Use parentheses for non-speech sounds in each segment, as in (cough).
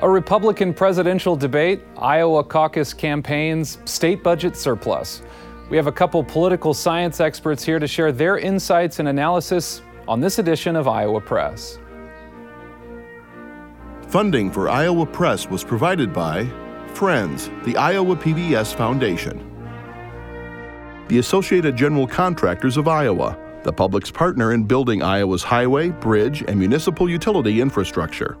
A Republican presidential debate, Iowa caucus campaigns, state budget surplus. We have a couple political science experts here to share their insights and analysis on this edition of Iowa Press. Funding for Iowa Press was provided by Friends, the Iowa PBS Foundation, the Associated General Contractors of Iowa, the public's partner in building Iowa's highway, bridge, and municipal utility infrastructure.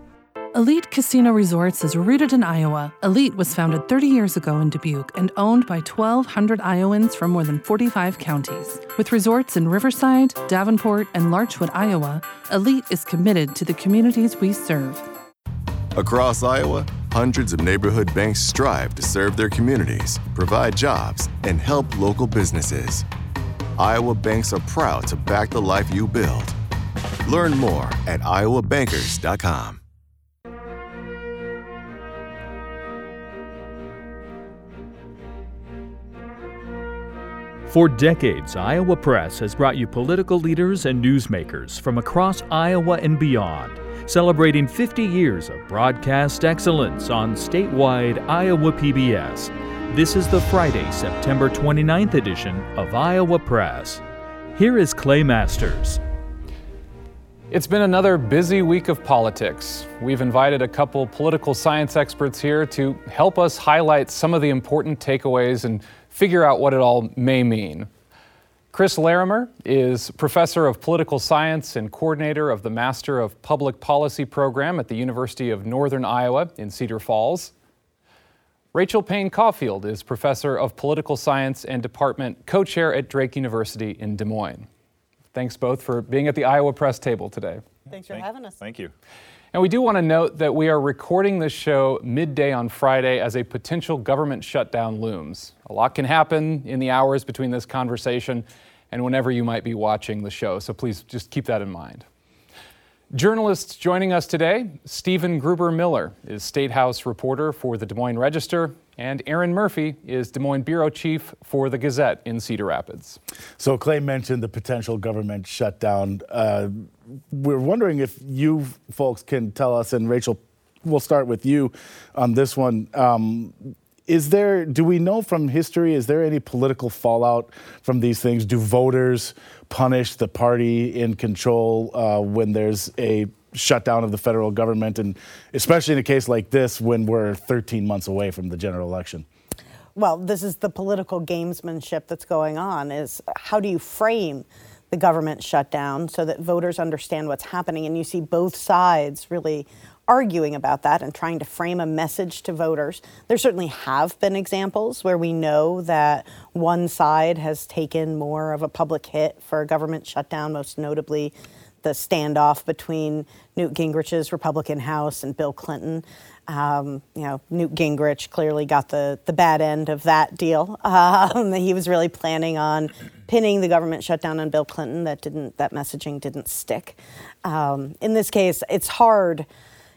Elite Casino Resorts is rooted in Iowa. Elite was founded 30 years ago in Dubuque and owned by 1,200 Iowans from more than 45 counties. With resorts in Riverside, Davenport, and Larchwood, Iowa, Elite is committed to the communities we serve. Across Iowa, hundreds of neighborhood banks strive to serve their communities, provide jobs, and help local businesses. Iowa banks are proud to back the life you build. Learn more at iowabankers.com. For decades, Iowa Press has brought you political leaders and newsmakers from across Iowa and beyond, celebrating 50 years of broadcast excellence on statewide Iowa PBS. This is the Friday, September 29th edition of Iowa Press. Here is Clay Masters. It's been another busy week of politics. We've invited a couple political science experts here to help us highlight some of the important takeaways and figure out what it all may mean. Chris Larimer is professor of political science and coordinator of the Master of Public Policy program at the University of Northern Iowa in Cedar Falls. Rachel Paine Caufield is professor of political science and department co chair at Drake University in Des Moines. Thanks both for being at the Iowa Press table today. Thanks for having us. Thank you. And we do want to note that we are recording this show midday on Friday as a potential government shutdown looms. A lot can happen in the hours between this conversation and whenever you might be watching the show, so please just keep that in mind. Journalists joining us today Stephen Gruber Miller is State House reporter for the Des Moines Register, and Erin Murphy is Des Moines bureau chief for the Gazette in Cedar Rapids. So, Clay mentioned the potential government shutdown. Uh, we're wondering if you folks can tell us, and Rachel, we'll start with you on this one. Um, is there, do we know from history, is there any political fallout from these things? Do voters punish the party in control uh, when there's a shutdown of the federal government, and especially in a case like this when we're 13 months away from the general election? Well, this is the political gamesmanship that's going on. Is how do you frame the government shutdown so that voters understand what's happening, and you see both sides really arguing about that and trying to frame a message to voters. There certainly have been examples where we know that one side has taken more of a public hit for a government shutdown, most notably the standoff between Newt Gingrich's Republican House and Bill Clinton. Um, you know, Newt Gingrich clearly got the, the bad end of that deal. (laughs) Um, he was really planning on pinning the government shutdown on Bill Clinton. That didn't. That messaging didn't stick. Um, in this case, it's hard.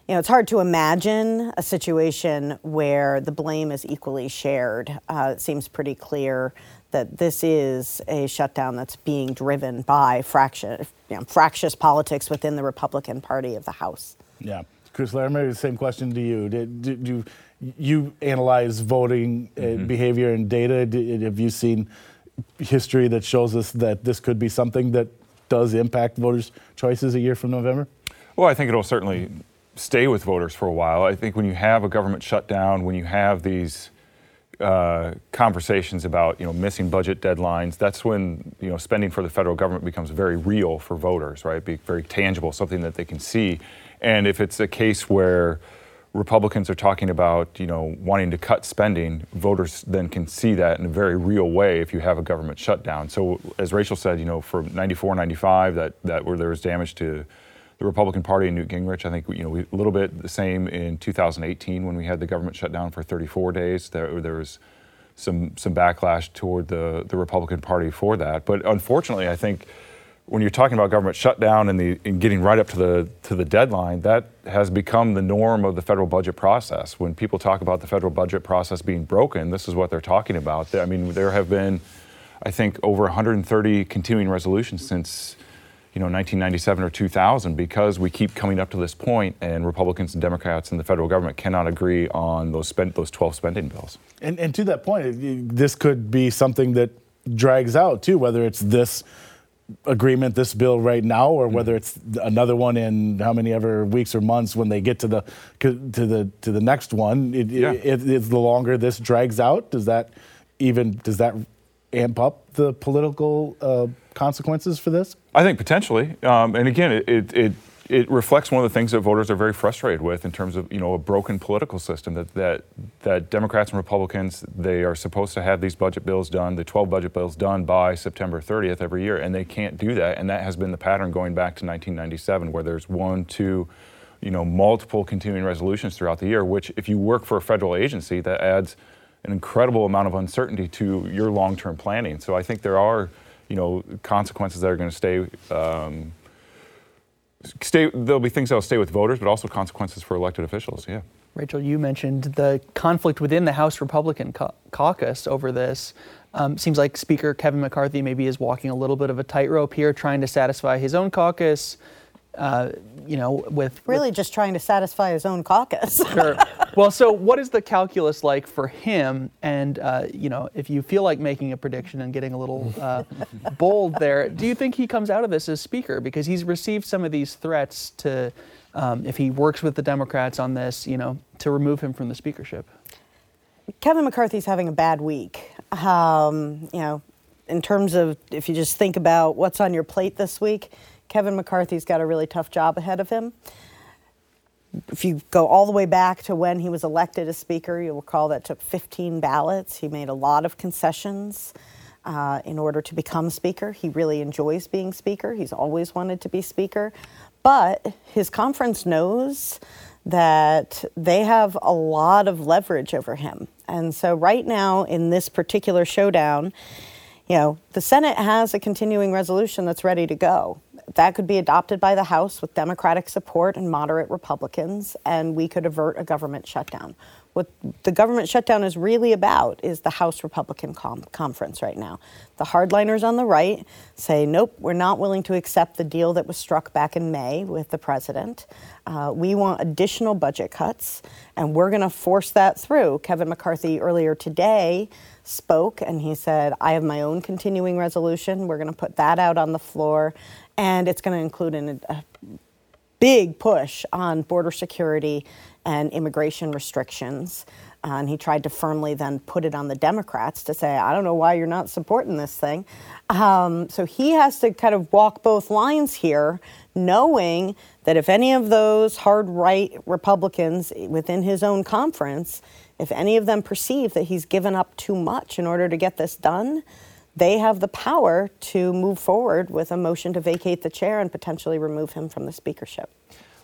You know, it's hard to imagine a situation where the blame is equally shared. Uh, it seems pretty clear that this is a shutdown that's being driven by fraction, you know, fractious politics within the Republican Party of the House. Yeah. Chris Larimer, the same question to you. Did, did you, you analyze voting uh, mm-hmm. behavior and data? Did, have you seen history that shows us that this could be something that does impact voters' choices a year from November? Well, I think it'll certainly stay with voters for a while. I think when you have a government shutdown, when you have these uh, conversations about you know missing budget deadlines, that's when you know spending for the federal government becomes very real for voters, right? Be very tangible, something that they can see. And if it's a case where Republicans are talking about you know wanting to cut spending, voters then can see that in a very real way if you have a government shutdown. So as Rachel said, you know for 94, 95, that that where there was damage to the Republican Party and Newt Gingrich. I think you know we, a little bit the same in 2018 when we had the government shut down for 34 days. There, there was some some backlash toward the the Republican Party for that. But unfortunately, I think when you're talking about government shutdown and the and getting right up to the to the deadline, that has become the norm of the federal budget process. When people talk about the federal budget process being broken, this is what they're talking about. I mean, there have been, I think, over 130 continuing resolutions since you know 1997 or 2000 because we keep coming up to this point and Republicans and Democrats and the federal government cannot agree on those spend, those 12 spending bills. And, and to that point, this could be something that drags out too, whether it's this agreement, this bill right now, or mm-hmm. whether it's another one in how many ever weeks or months when they get to the to the to the next one. It, yeah. it, it, the longer this drags out, does that even does that amp up the political uh, consequences for this? I think potentially. Um, and again, it, it it reflects one of the things that voters are very frustrated with in terms of you know a broken political system that that that Democrats and Republicans they are supposed to have these budget bills done the 12 budget bills done by September 30th every year and they can't do that and that has been the pattern going back to 1997 where there's one two you know multiple continuing resolutions throughout the year which if you work for a federal agency that adds an incredible amount of uncertainty to your long-term planning so I think there are you know consequences that are going to stay um, stay, there'll be things that'll stay with voters, but also consequences for elected officials. Yeah. Rachel, you mentioned the conflict within the House Republican ca- caucus over this. Um, seems like Speaker Kevin McCarthy maybe is walking a little bit of a tightrope here, trying to satisfy his own caucus, uh, you know, with really with, just trying to satisfy his own caucus. (laughs) sure. Well, so what is the calculus like for him? And uh, you know, if you feel like making a prediction and getting a little uh, (laughs) bold there, do you think he comes out of this as speaker because he's received some of these threats to, um, if he works with the Democrats on this, you know, to remove him from the speakership? Kevin McCarthy's having a bad week. Um, you know, in terms of if you just think about what's on your plate this week Kevin McCarthy's got a really tough job ahead of him. If you go all the way back to when he was elected as Speaker, you'll recall that took 15 ballots. He made a lot of concessions uh, in order to become Speaker. He really enjoys being Speaker. He's always wanted to be Speaker. But his conference knows that they have a lot of leverage over him. And so, right now, in this particular showdown, you know, the Senate has a continuing resolution that's ready to go that could be adopted by the House with Democratic support and moderate Republicans, and we could avert a government shutdown. What the government shutdown is really about is the House Republican com- conference right now. The hardliners on the right say, nope, we're not willing to accept the deal that was struck back in May with the president. Uh, we want additional budget cuts, and we're going to force that through. Kevin McCarthy earlier today spoke and he said, I have my own continuing resolution. We're going to put that out on the floor and it's going to include an, a big push on border security and immigration restrictions. Uh, and he tried to firmly then put it on the Democrats to say, I don't know why you're not supporting this thing. Um, so he has to kind of walk both lines here, knowing that if any of those hard right Republicans within his own conference, if any of them perceive that he's given up too much in order to get this done, they have the power to move forward with a motion to vacate the chair and potentially remove him from the speakership.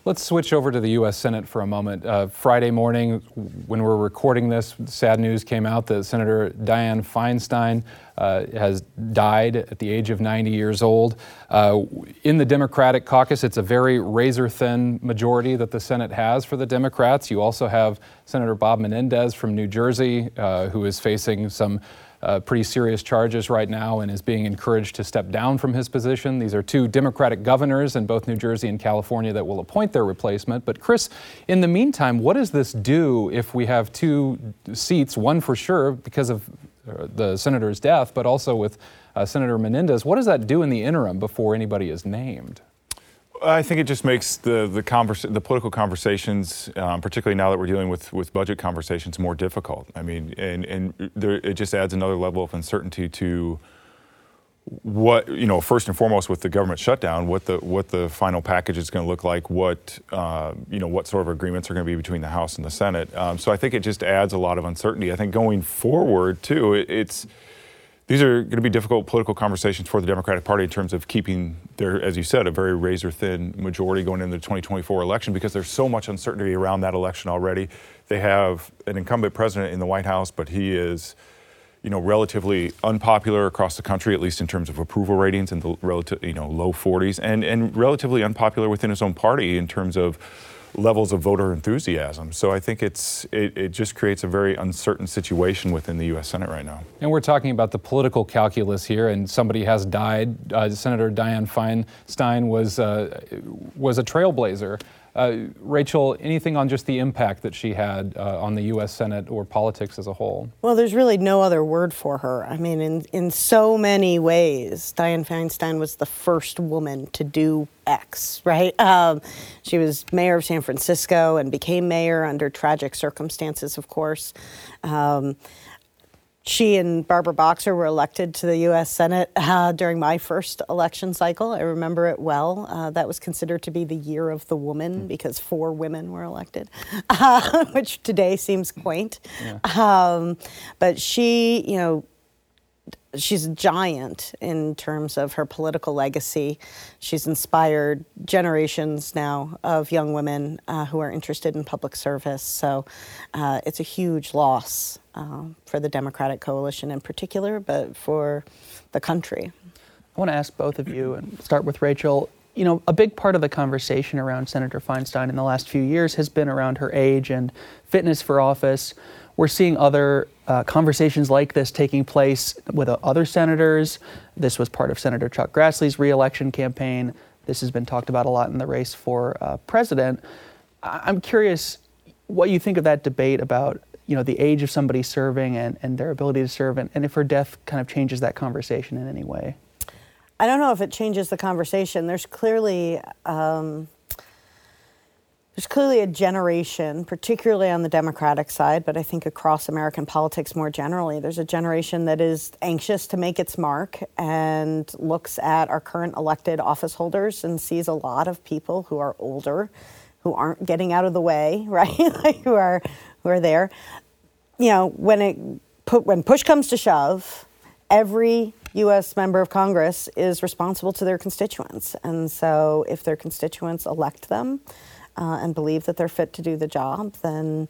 Let's switch over to the U.S. Senate for a moment. Uh, Friday morning, when we're recording this, sad news came out that Senator Dianne Feinstein uh, has died at the age of 90 years old. Uh, in the Democratic caucus, it's a very razor thin majority that the Senate has for the Democrats. You also have Senator Bob Menendez from New Jersey, uh, who is facing some uh, pretty serious charges right now and is being encouraged to step down from his position. These are two Democratic governors in both New Jersey and California that will appoint their replacement. But, Chris, in the meantime, what does this do if we have two seats, one for sure because of uh, the senator's death, but also with uh, Senator Menendez? What does that do in the interim before anybody is named? I think it just makes the the, the political conversations, um, particularly now that we're dealing with, with budget conversations, more difficult. I mean, and and there, it just adds another level of uncertainty to what you know. First and foremost, with the government shutdown, what the what the final package is going to look like, what uh, you know, what sort of agreements are going to be between the House and the Senate. Um, so I think it just adds a lot of uncertainty. I think going forward too, it, it's these are going to be difficult political conversations for the Democratic Party in terms of keeping their, as you said, a very razor thin majority going into the 2024 election because there's so much uncertainty around that election already. They have an incumbent president in the White House, but he is, you know, relatively unpopular across the country, at least in terms of approval ratings in the relative, you know, low 40s, and and relatively unpopular within his own party in terms of levels of voter enthusiasm. So I think it's it, it just creates a very uncertain situation within the U.S. Senate right now. And we're talking about the political calculus here, and somebody has died. Uh, Senator Dianne Feinstein was uh, was a trailblazer. Uh, Rachel, anything on just the impact that she had uh, on the U.S. Senate or politics as a whole? Well, there's really no other word for her. I mean, in, in so many ways, Dianne Feinstein was the first woman to do X, right? Um, she was mayor of San Francisco and became mayor under tragic circumstances, of course. Um, she and Barbara Boxer were elected to the U.S. Senate uh, during my first election cycle. I remember it well. Uh, that was considered to be the year of the woman mm. because four women were elected, uh, (laughs) which today seems quaint. Yeah. Um, but she, you know, she's a giant in terms of her political legacy. She's inspired generations now of young women uh, who are interested in public service. So uh, it's a huge loss uh, for the Democratic coalition in particular, but for the country. I want to ask both of you and start with Rachel. You know, a big part of the conversation around Senator Feinstein in the last few years has been around her age and fitness for office. We're seeing other uh, conversations like this taking place with uh, other senators. This was part of Senator Chuck Grassley's reelection campaign. This has been talked about a lot in the race for uh, president. I- I'm curious what you think of that debate about you know the age of somebody serving and, and their ability to serve and, and if her death kind of changes that conversation in any way. I don't know if it changes the conversation. There's clearly um, there's clearly a generation, particularly on the Democratic side, but I think across American politics more generally, there's a generation that is anxious to make its mark and looks at our current elected office holders and sees a lot of people who are older, who aren't getting out of the way, (laughs) right? like who are who are there. You know, when it when push comes to shove, every U.S. member of Congress is responsible to their constituents, and so if their constituents elect them uh, and believe that they're fit to do the job, then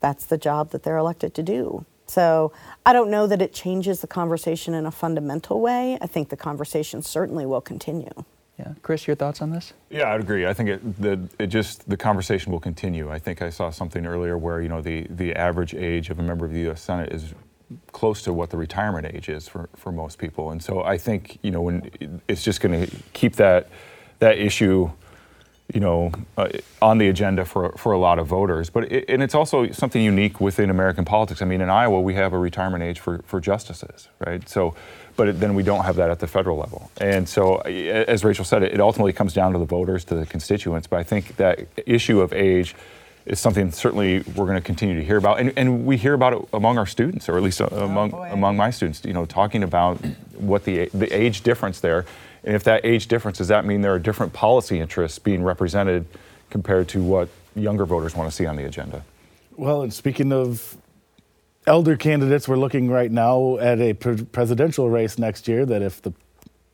that's the job that they're elected to do. So I don't know that it changes the conversation in a fundamental way. I think the conversation certainly will continue. Yeah, Chris, your thoughts on this? Yeah, I'd agree. I think it, the, it just the conversation will continue. I think I saw something earlier where you know the the average age of a member of the U.S. Senate is close to what the retirement age is for, for most people, and so I think you know when it's just going to keep that that issue you know, uh, on the agenda for, for a lot of voters. But it, and it's also something unique within American politics. I mean, in Iowa, we have a retirement age for, for justices, right? So, but it, then we don't have that at the federal level. And so, as Rachel said, it, it ultimately comes down to the voters, to the constituents. But I think that issue of age is something certainly we're going to continue to hear about, and, and we hear about it among our students, or at least uh, oh, among among my students. You know, talking about what the the age difference there and if that age difference, does that mean there are different policy interests being represented compared to what younger voters want to see on the agenda? Well, and speaking of elder candidates, we're looking right now at a presidential race next year that if the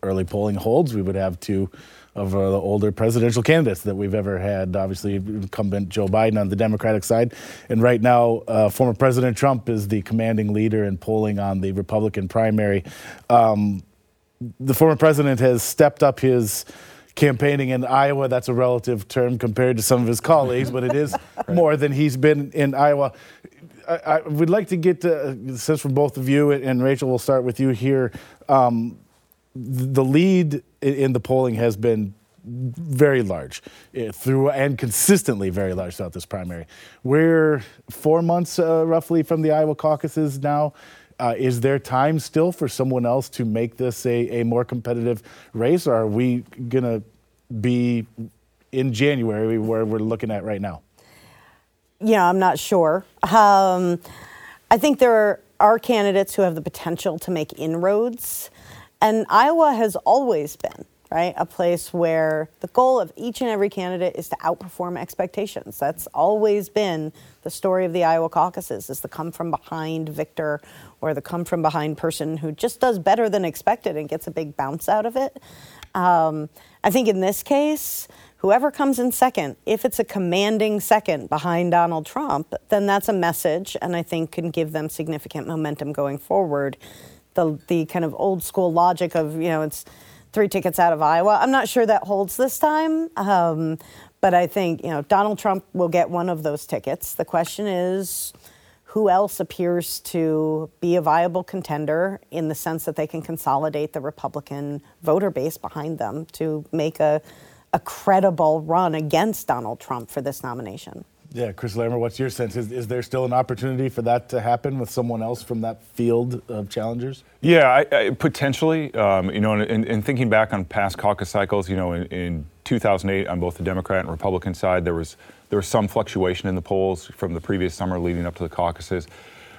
early polling holds, we would have two of uh, the older presidential candidates that we've ever had. Obviously, incumbent Joe Biden on the Democratic side, and right now, uh, former President Trump is the commanding leader in polling on the Republican primary. Um, the former president has stepped up his campaigning in Iowa. That's a relative term compared to some of his colleagues, but it is (laughs) right. more than he's been in Iowa. I, I would like to get a sense from both of you, and Rachel, we'll start with you here. Um, the lead in the polling has been very large eh, through and consistently very large throughout this primary. We're four months uh, roughly from the Iowa caucuses now. Uh, is there time still for someone else to make this a, a more competitive race, or are we going to be in January where we're looking at right now? Yeah, I'm not sure. Um, I think there are candidates who have the potential to make inroads, and Iowa has always been right? A place where the goal of each and every candidate is to outperform expectations. That's always been the story of the Iowa caucuses is the come from behind victor or the come from behind person who just does better than expected and gets a big bounce out of it. Um, I think in this case, whoever comes in second, if it's a commanding second behind Donald Trump, then that's a message and I think can give them significant momentum going forward. The, the kind of old school logic of, you know, it's three tickets out of Iowa. I'm not sure that holds this time. Um, But I think you know Donald Trump will get one of those tickets. The question is, who else appears to be a viable contender in the sense that they can consolidate the Republican voter base behind them to make a a credible run against Donald Trump for this nomination. Yeah, Chris Larimer, what's your sense? Is, is there still an opportunity for that to happen with someone else from that field of challengers? Yeah, I, I, potentially. Um, you know, and, and, thinking back on past caucus cycles, you know, in, in, 2008 on both the Democrat and Republican side, there was there was some fluctuation in the polls from the previous summer leading up to the caucuses.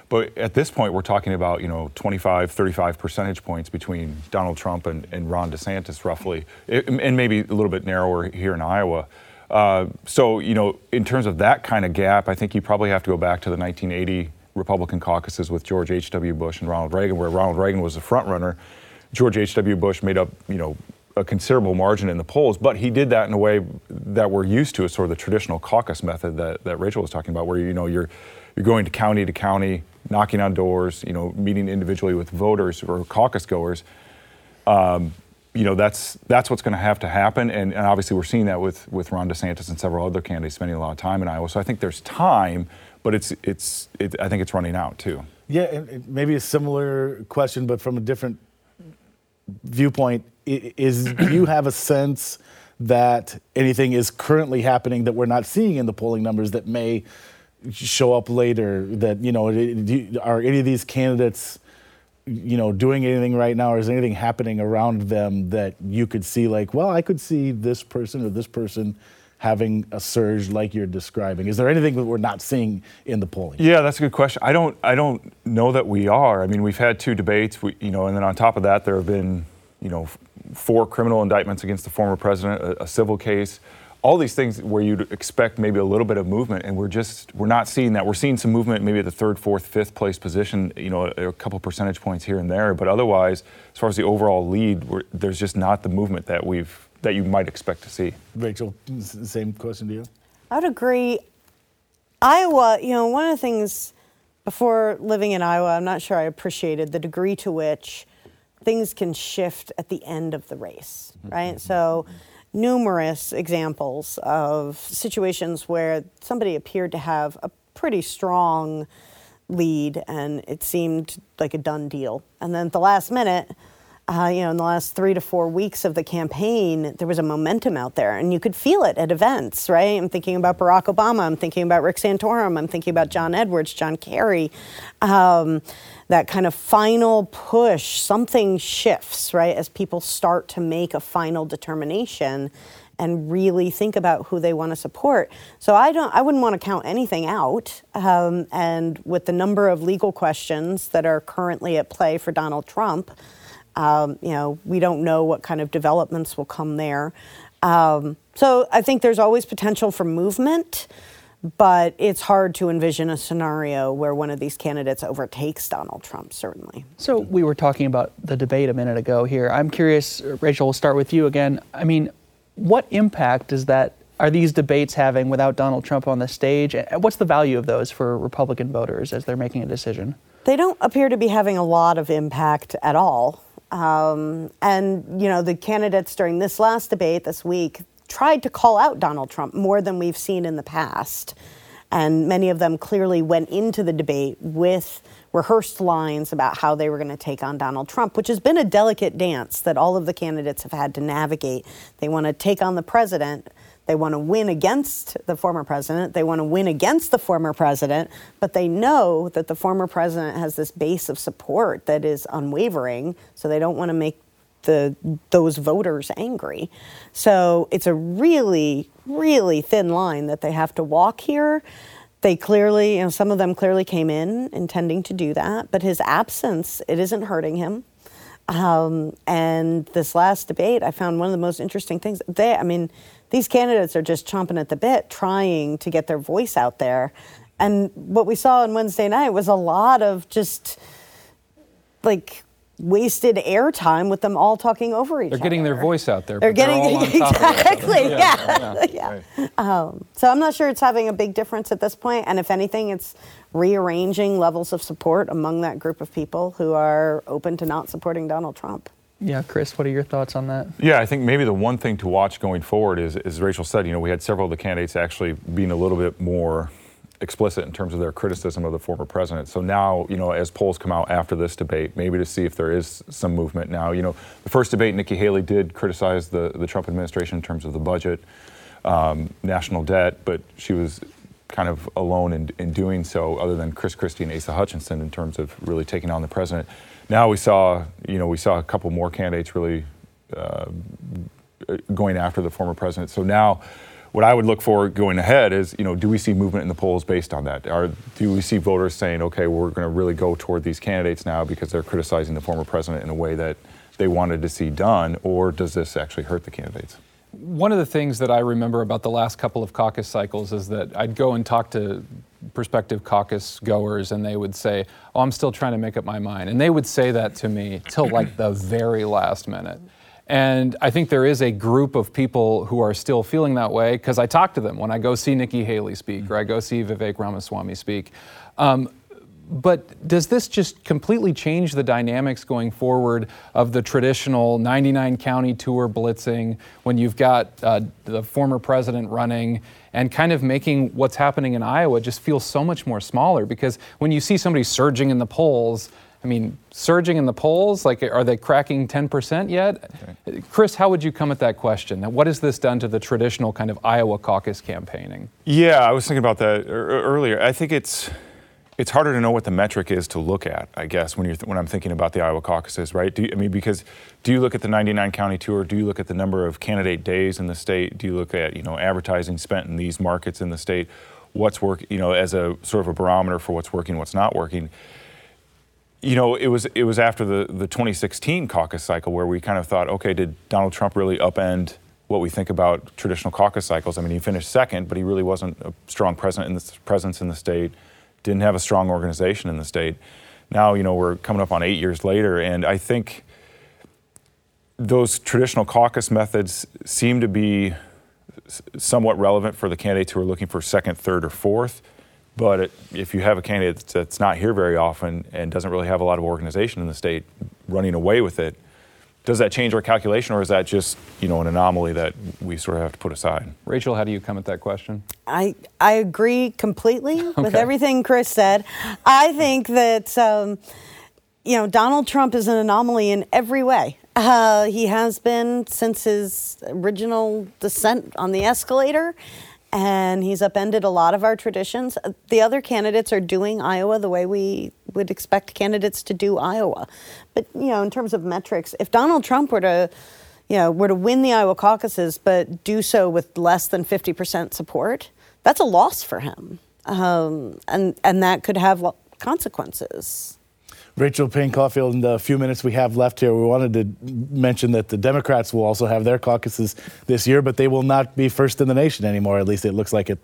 But at this point, we're talking about, you know, 25, 35 percentage points between Donald Trump and, and Ron DeSantis, roughly, it, and maybe a little bit narrower here in Iowa. Uh, so, you know, in terms of that kind of gap, I think you probably have to go back to the 1980 Republican caucuses with George H.W. Bush and Ronald Reagan, where Ronald Reagan was the front runner. George H.W. Bush made up, you know, a considerable margin in the polls, but he did that in a way that we're used to, sort of the traditional caucus method that, that Rachel was talking about, where you know you're you're going to county to county, knocking on doors, you know, meeting individually with voters or caucus goers. Um, you know, that's that's what's going to have to happen, and, and, obviously we're seeing that with with Ron DeSantis and several other candidates spending a lot of time in Iowa. So I think there's time, but it's it's it, I think it's running out too. Yeah, and maybe a similar question, but from a different viewpoint. Is do you have a sense that anything is currently happening that we're not seeing in the polling numbers that may show up later that you know are any of these candidates you know doing anything right now or is anything happening around them that you could see like well i could see this person or this person having a surge like you're describing. Is there anything that we're not seeing in the polling? Yeah that's a good question. I don't i don't know that we are. I mean we've had two debates. We, you know and then on top of that there have been you know four criminal indictments against the former president a, a civil case all these things where you'd expect maybe a little bit of movement, and we're just we're not seeing that. We're seeing some movement, maybe at the third, fourth, fifth place position, you know, a, a couple percentage points here and there. But otherwise, as far as the overall lead, there's just not the movement that we've that you might expect to see. Rachel, same question to you. I would agree. Iowa, you know, one of the things before living in Iowa, I'm not sure I appreciated the degree to which things can shift at the end of the race, right? Mm-hmm. So numerous examples of situations where somebody appeared to have a pretty strong lead and it seemed like a done deal. And then at the last minute, uh, you know, in the last three to four weeks of the campaign, there was a momentum out there, and you could feel it at events, right? I'm thinking about Barack Obama, I'm thinking about Rick Santorum, I'm thinking about John Edwards, John Kerry. Um, that kind of final push, something shifts, right, as people start to make a final determination and really think about who they want to support. So I don't, I wouldn't want to count anything out. Um, and with the number of legal questions that are currently at play for Donald Trump, um, you know, we don't know what kind of developments will come there. Um, so I think there's always potential for movement but it's hard to envision a scenario where one of these candidates overtakes Donald Trump, certainly. So, we were talking about the debate a minute ago here. I'm curious, Rachel, we'll start with you again. I mean, what impact is that? Are these debates having without Donald Trump on the stage? And what's the value of those for Republican voters as they're making a decision? They don't appear to be having a lot of impact at all. Um, and, you know, the candidates during this last debate this week, tried to call out Donald Trump more than we've seen in the past. And many of them clearly went into the debate with rehearsed lines about how they were going to take on Donald Trump, which has been a delicate dance that all of the candidates have had to navigate. They want to take on the president. They want to win against the former president. They want to win against the former president, but they know that the former president has this base of support that is unwavering, so they don't want to make the those voters angry. So it's a really, really thin line that they have to walk here. They clearly, you know, some of them clearly came in intending to do that, but his absence, it isn't hurting him. Um, and this last debate, I found one of the most interesting things. They, I mean, these candidates are just chomping at the bit, trying to get their voice out there. And what we saw on Wednesday night was a lot of just like wasted airtime with them all talking over each They're other. They're getting their voice out there. They're getting (laughs) they're exactly, yeah, yeah. yeah. Um, so I'm not sure it's having a big difference at this point, and if anything, it's rearranging levels of support among that group of people who are open to not supporting Donald Trump. Yeah, Chris, what are your thoughts on that? Yeah, I think maybe the one thing to watch going forward is, as Rachel said, you know, we had several of the candidates actually being a little bit more explicit in terms of their criticism of the former president. So now, you know, as polls come out after this debate, maybe to see if there is some movement now. You know, the first debate, Nikki Haley did criticize the, the Trump administration in terms of the budget, um, national debt, but she was kind of alone in, in doing so, other than Chris Christie and Asa Hutchinson, in terms of really taking on the president. Now we saw, you know, we saw a couple more candidates really uh, going after the former president. So now, what I would look for going ahead is, you know, do we see movement in the polls based on that? Or do we see voters saying, okay, we're going to really go toward these candidates now because they're criticizing the former president in a way that they wanted to see done, or does this actually hurt the candidates? One of the things that I remember about the last couple of caucus cycles is that I'd go and talk to prospective caucus goers and they would say, Oh, I'm still trying to make up my mind. And they would say that to me till like the very last minute. And I think there is a group of people who are still feeling that way because I talk to them when I go see Nikki Haley speak or I go see Vivek Ramaswamy speak. Um, but does this just completely change the dynamics going forward of the traditional 99 county tour blitzing when you've got uh, the former president running and kind of making what's happening in Iowa just feel so much more smaller? Because when you see somebody surging in the polls, I mean, surging in the polls, like are they cracking 10% yet? Okay. Chris, how would you come at that question? Now, what has this done to the traditional kind of Iowa caucus campaigning? Yeah, I was thinking about that earlier. I think it's it's harder to know what the metric is to look at, I guess, when you're th- when I'm thinking about the Iowa caucuses, right? You, I mean, because do you look at the 99 county tour? Do you look at the number of candidate days in the state? Do you look at you know advertising spent in these markets in the state? What's work, you know, as a sort of a barometer for what's working, what's not working? You know, it was it was after the the 2016 caucus cycle where we kind of thought, okay, did Donald Trump really upend what we think about traditional caucus cycles? I mean, he finished second, but he really wasn't a strong in the, presence in the state didn't have a strong organization in the state. Now, you know, we're coming up on eight years later, and I think those traditional caucus methods seem to be somewhat relevant for the candidates who are looking for second, third, or fourth. But it, if you have a candidate that's not here very often and doesn't really have a lot of organization in the state running away with it, does that change our calculation, or is that just you know an anomaly that we sort of have to put aside? Rachel, how do you come at that question? I I agree completely (laughs) okay. with everything Chris said. I think that um, you know Donald Trump is an anomaly in every way. Uh, he has been since his original descent on the escalator and he's upended a lot of our traditions. The other candidates are doing Iowa the way we would expect candidates to do Iowa. But you know, in terms of metrics, if Donald Trump were to you know, were to win the Iowa caucuses, but do so with less than 50% support, that's a loss for him. Um, and, and that could have consequences. Rachel Paine Caufield, in the few minutes we have left here, we wanted to mention that the Democrats will also have their caucuses this year, but they will not be first in the nation anymore, at least it looks like at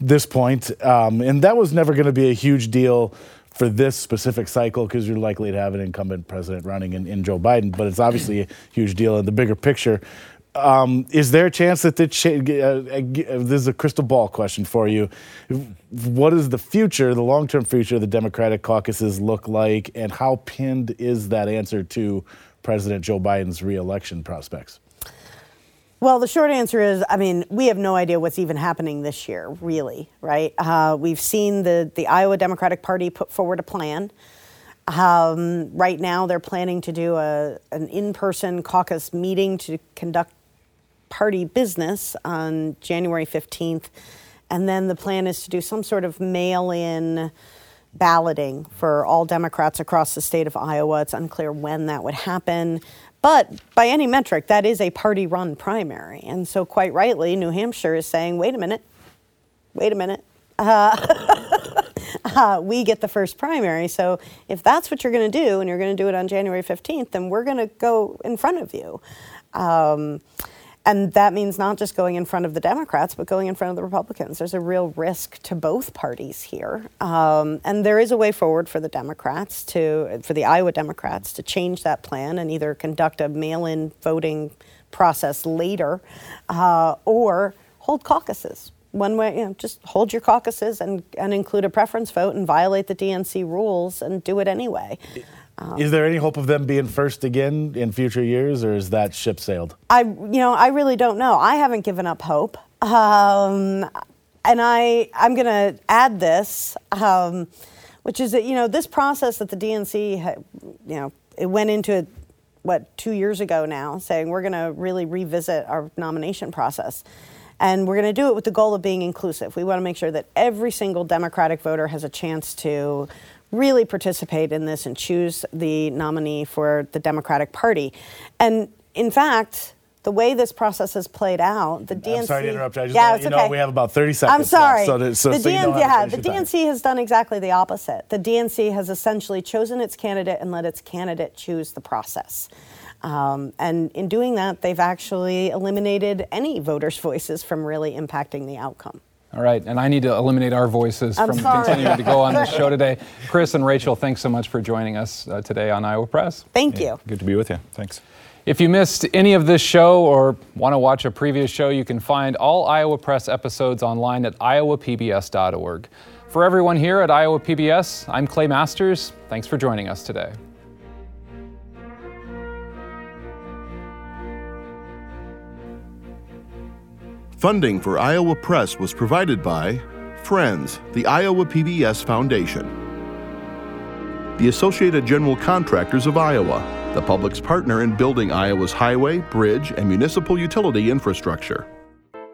this point. Um, and that was never going to be a huge deal for this specific cycle because you're likely to have an incumbent president running in, in Joe Biden, but it's obviously a huge deal in the bigger picture. Um, is there a chance that the cha- uh, uh, this is a crystal ball question for you? What does the future, the long-term future of the Democratic caucuses look like, and how pinned is that answer to President Joe Biden's reelection prospects? Well, the short answer is, I mean, we have no idea what's even happening this year, really, right? Uh, we've seen the the Iowa Democratic Party put forward a plan. Um, right now, they're planning to do a an in-person caucus meeting to conduct party business on January 15th. And then the plan is to do some sort of mail in balloting for all Democrats across the state of Iowa. It's unclear when that would happen. But by any metric, that is a party run primary. And so, quite rightly, New Hampshire is saying, wait a minute, wait a minute. Uh, (laughs) uh, we get the first primary. So, if that's what you're going to do and you're going to do it on January 15th, then we're going to go in front of you. Um, and that means not just going in front of the Democrats, but going in front of the Republicans. There's a real risk to both parties here. Um, and there is a way forward for the Democrats to, for the Iowa Democrats to change that plan and either conduct a mail in voting process later uh, or hold caucuses. One way, you know, just hold your caucuses and, and include a preference vote and violate the DNC rules and do it anyway. Um, is there any hope of them being first again in future years, or is that ship sailed? I, you know, I really don't know. I haven't given up hope, um, and I, I'm going to add this, um, which is that you know this process that the DNC, had, you know, it went into what two years ago now, saying we're going to really revisit our nomination process. And we're going to do it with the goal of being inclusive. We want to make sure that every single Democratic voter has a chance to really participate in this and choose the nominee for the Democratic Party. And in fact, the way this process has played out, the DNC. I'm sorry to interrupt. I just yeah, want you okay. know we have about 30 seconds. I'm sorry. Left, so, so, the so DNC, you know yeah, the DNC has done exactly the opposite. The DNC has essentially chosen its candidate and let its candidate choose the process. Um, and in doing that, they've actually eliminated any voters' (laughs) voices from really impacting the outcome. All right, and I need to eliminate our voices I'm from sorry. continuing to go on the show (laughs) today. Chris and Rachel, thanks so much for joining us uh, today on Iowa Press. Thank yeah, you. Good to be with you. Thanks. If you missed any of this show or want to watch a previous show, you can find all Iowa Press episodes online at iowapbs.org. For everyone here at Iowa PBS, I'm Clay Masters. Thanks for joining us today. Funding for Iowa Press was provided by Friends, the Iowa PBS Foundation, the Associated General Contractors of Iowa, the public's partner in building Iowa's highway, bridge, and municipal utility infrastructure.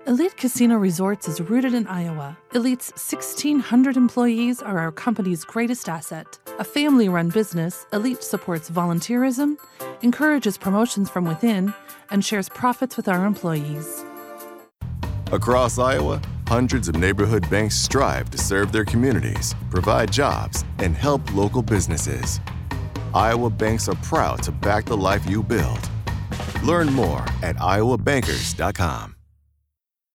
Elite Casino Resorts is rooted in Iowa. Elite's 1,600 employees are our company's greatest asset. A family run business, Elite supports volunteerism, encourages promotions from within, and shares profits with our employees. Across Iowa, hundreds of neighborhood banks strive to serve their communities, provide jobs, and help local businesses. Iowa banks are proud to back the life you build. Learn more at iowabankers.com.